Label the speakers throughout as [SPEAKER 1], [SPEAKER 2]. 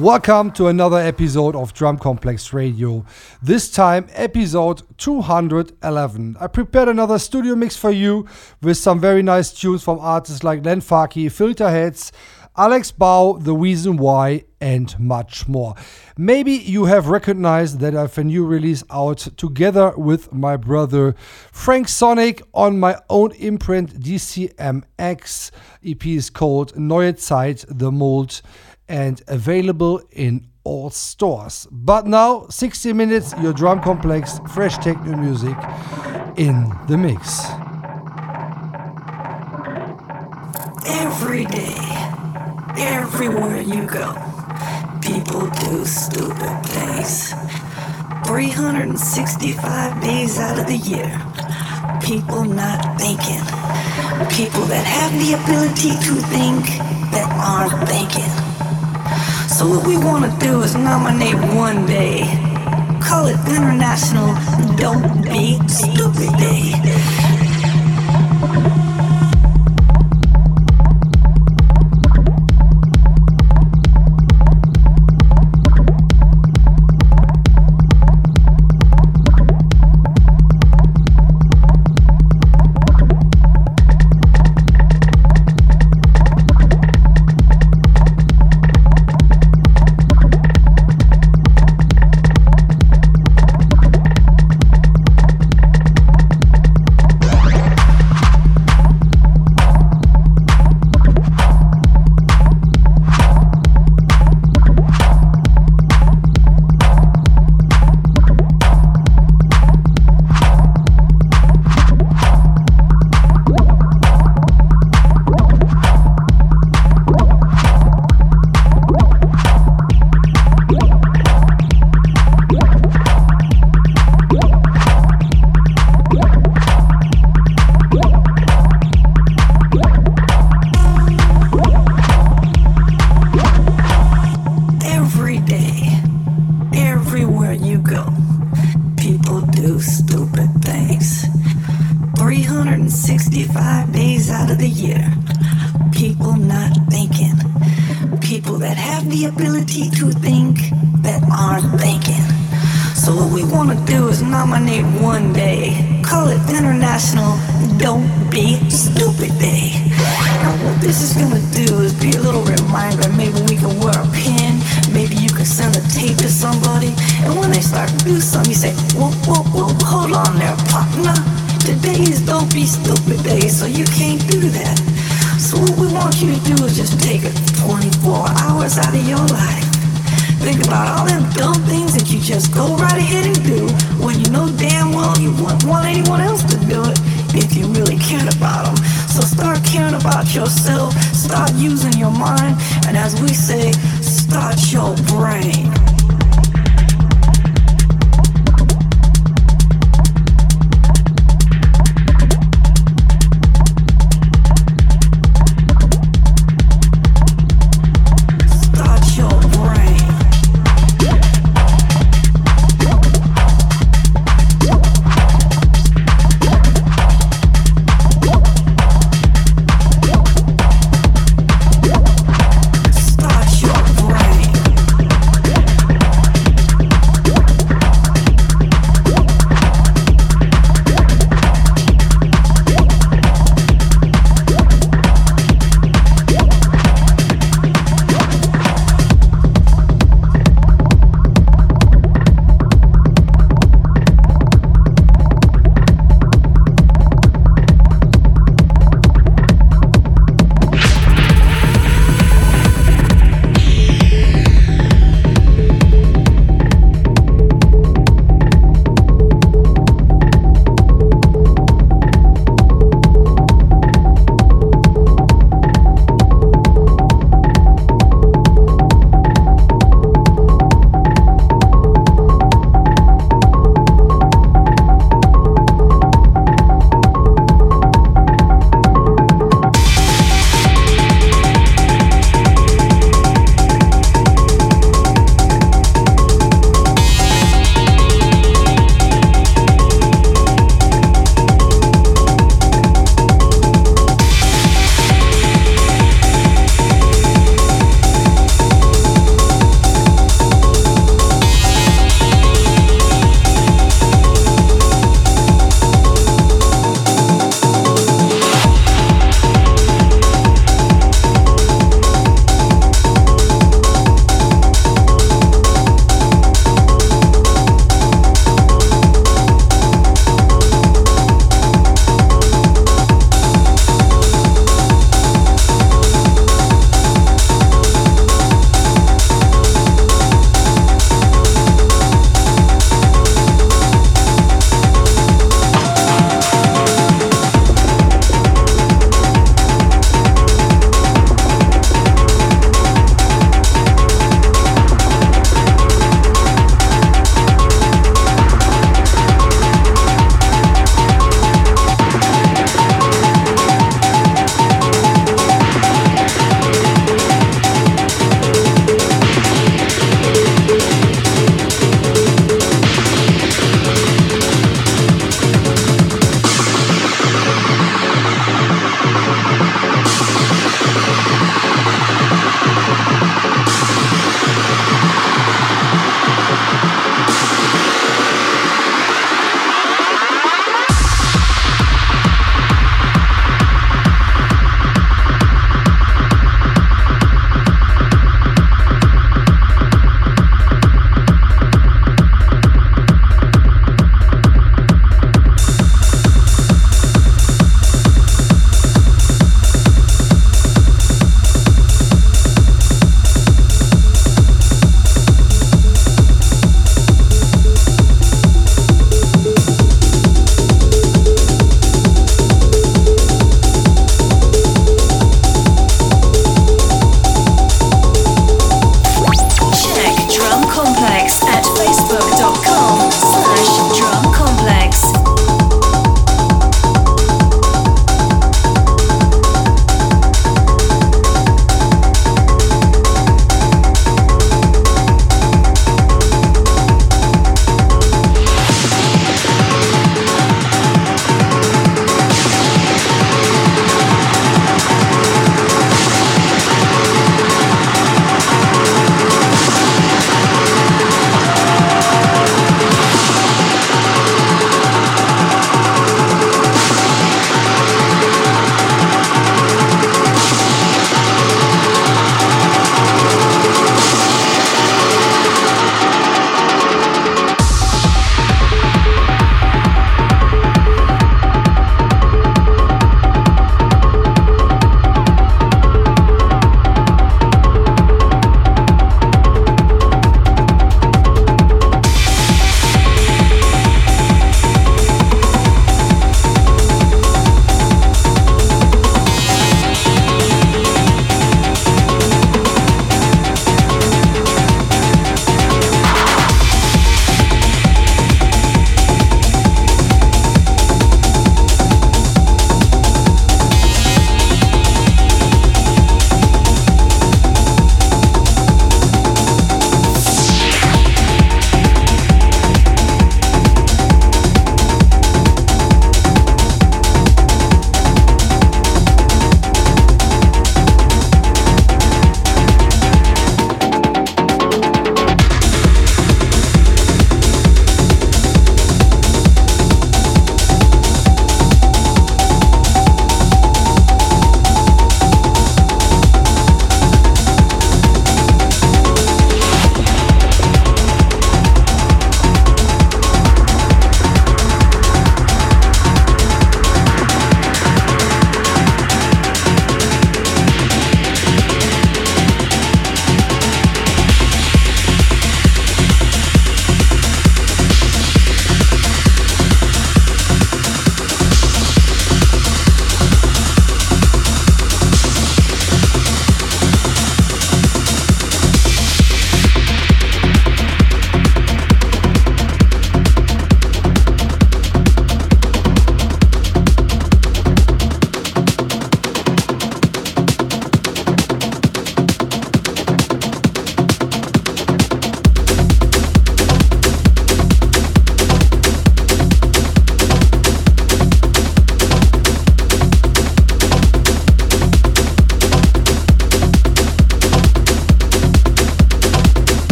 [SPEAKER 1] Welcome to another episode of Drumcomplex Radio. This time, episode 211. I prepared another studio mix for you with some very nice tunes from artists like Len Faki, Filterheadz, Alex Bau, The Reason Y, and much more. Maybe you have recognized that I have a new release out together with my brother Frank Sonic on my own imprint DCMX. EP is called Neue Zeit, The Mold and available in all stores. But now, 60 minutes, your Drumcomplex, fresh techno music in the mix.
[SPEAKER 2] Every day, everywhere you go, people do stupid things. 365 days out of the year, people not thinking. People that have the ability to think that aren't thinking. So what we want to do is nominate one day. Call it International Don't Be Stupid Day.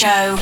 [SPEAKER 3] Show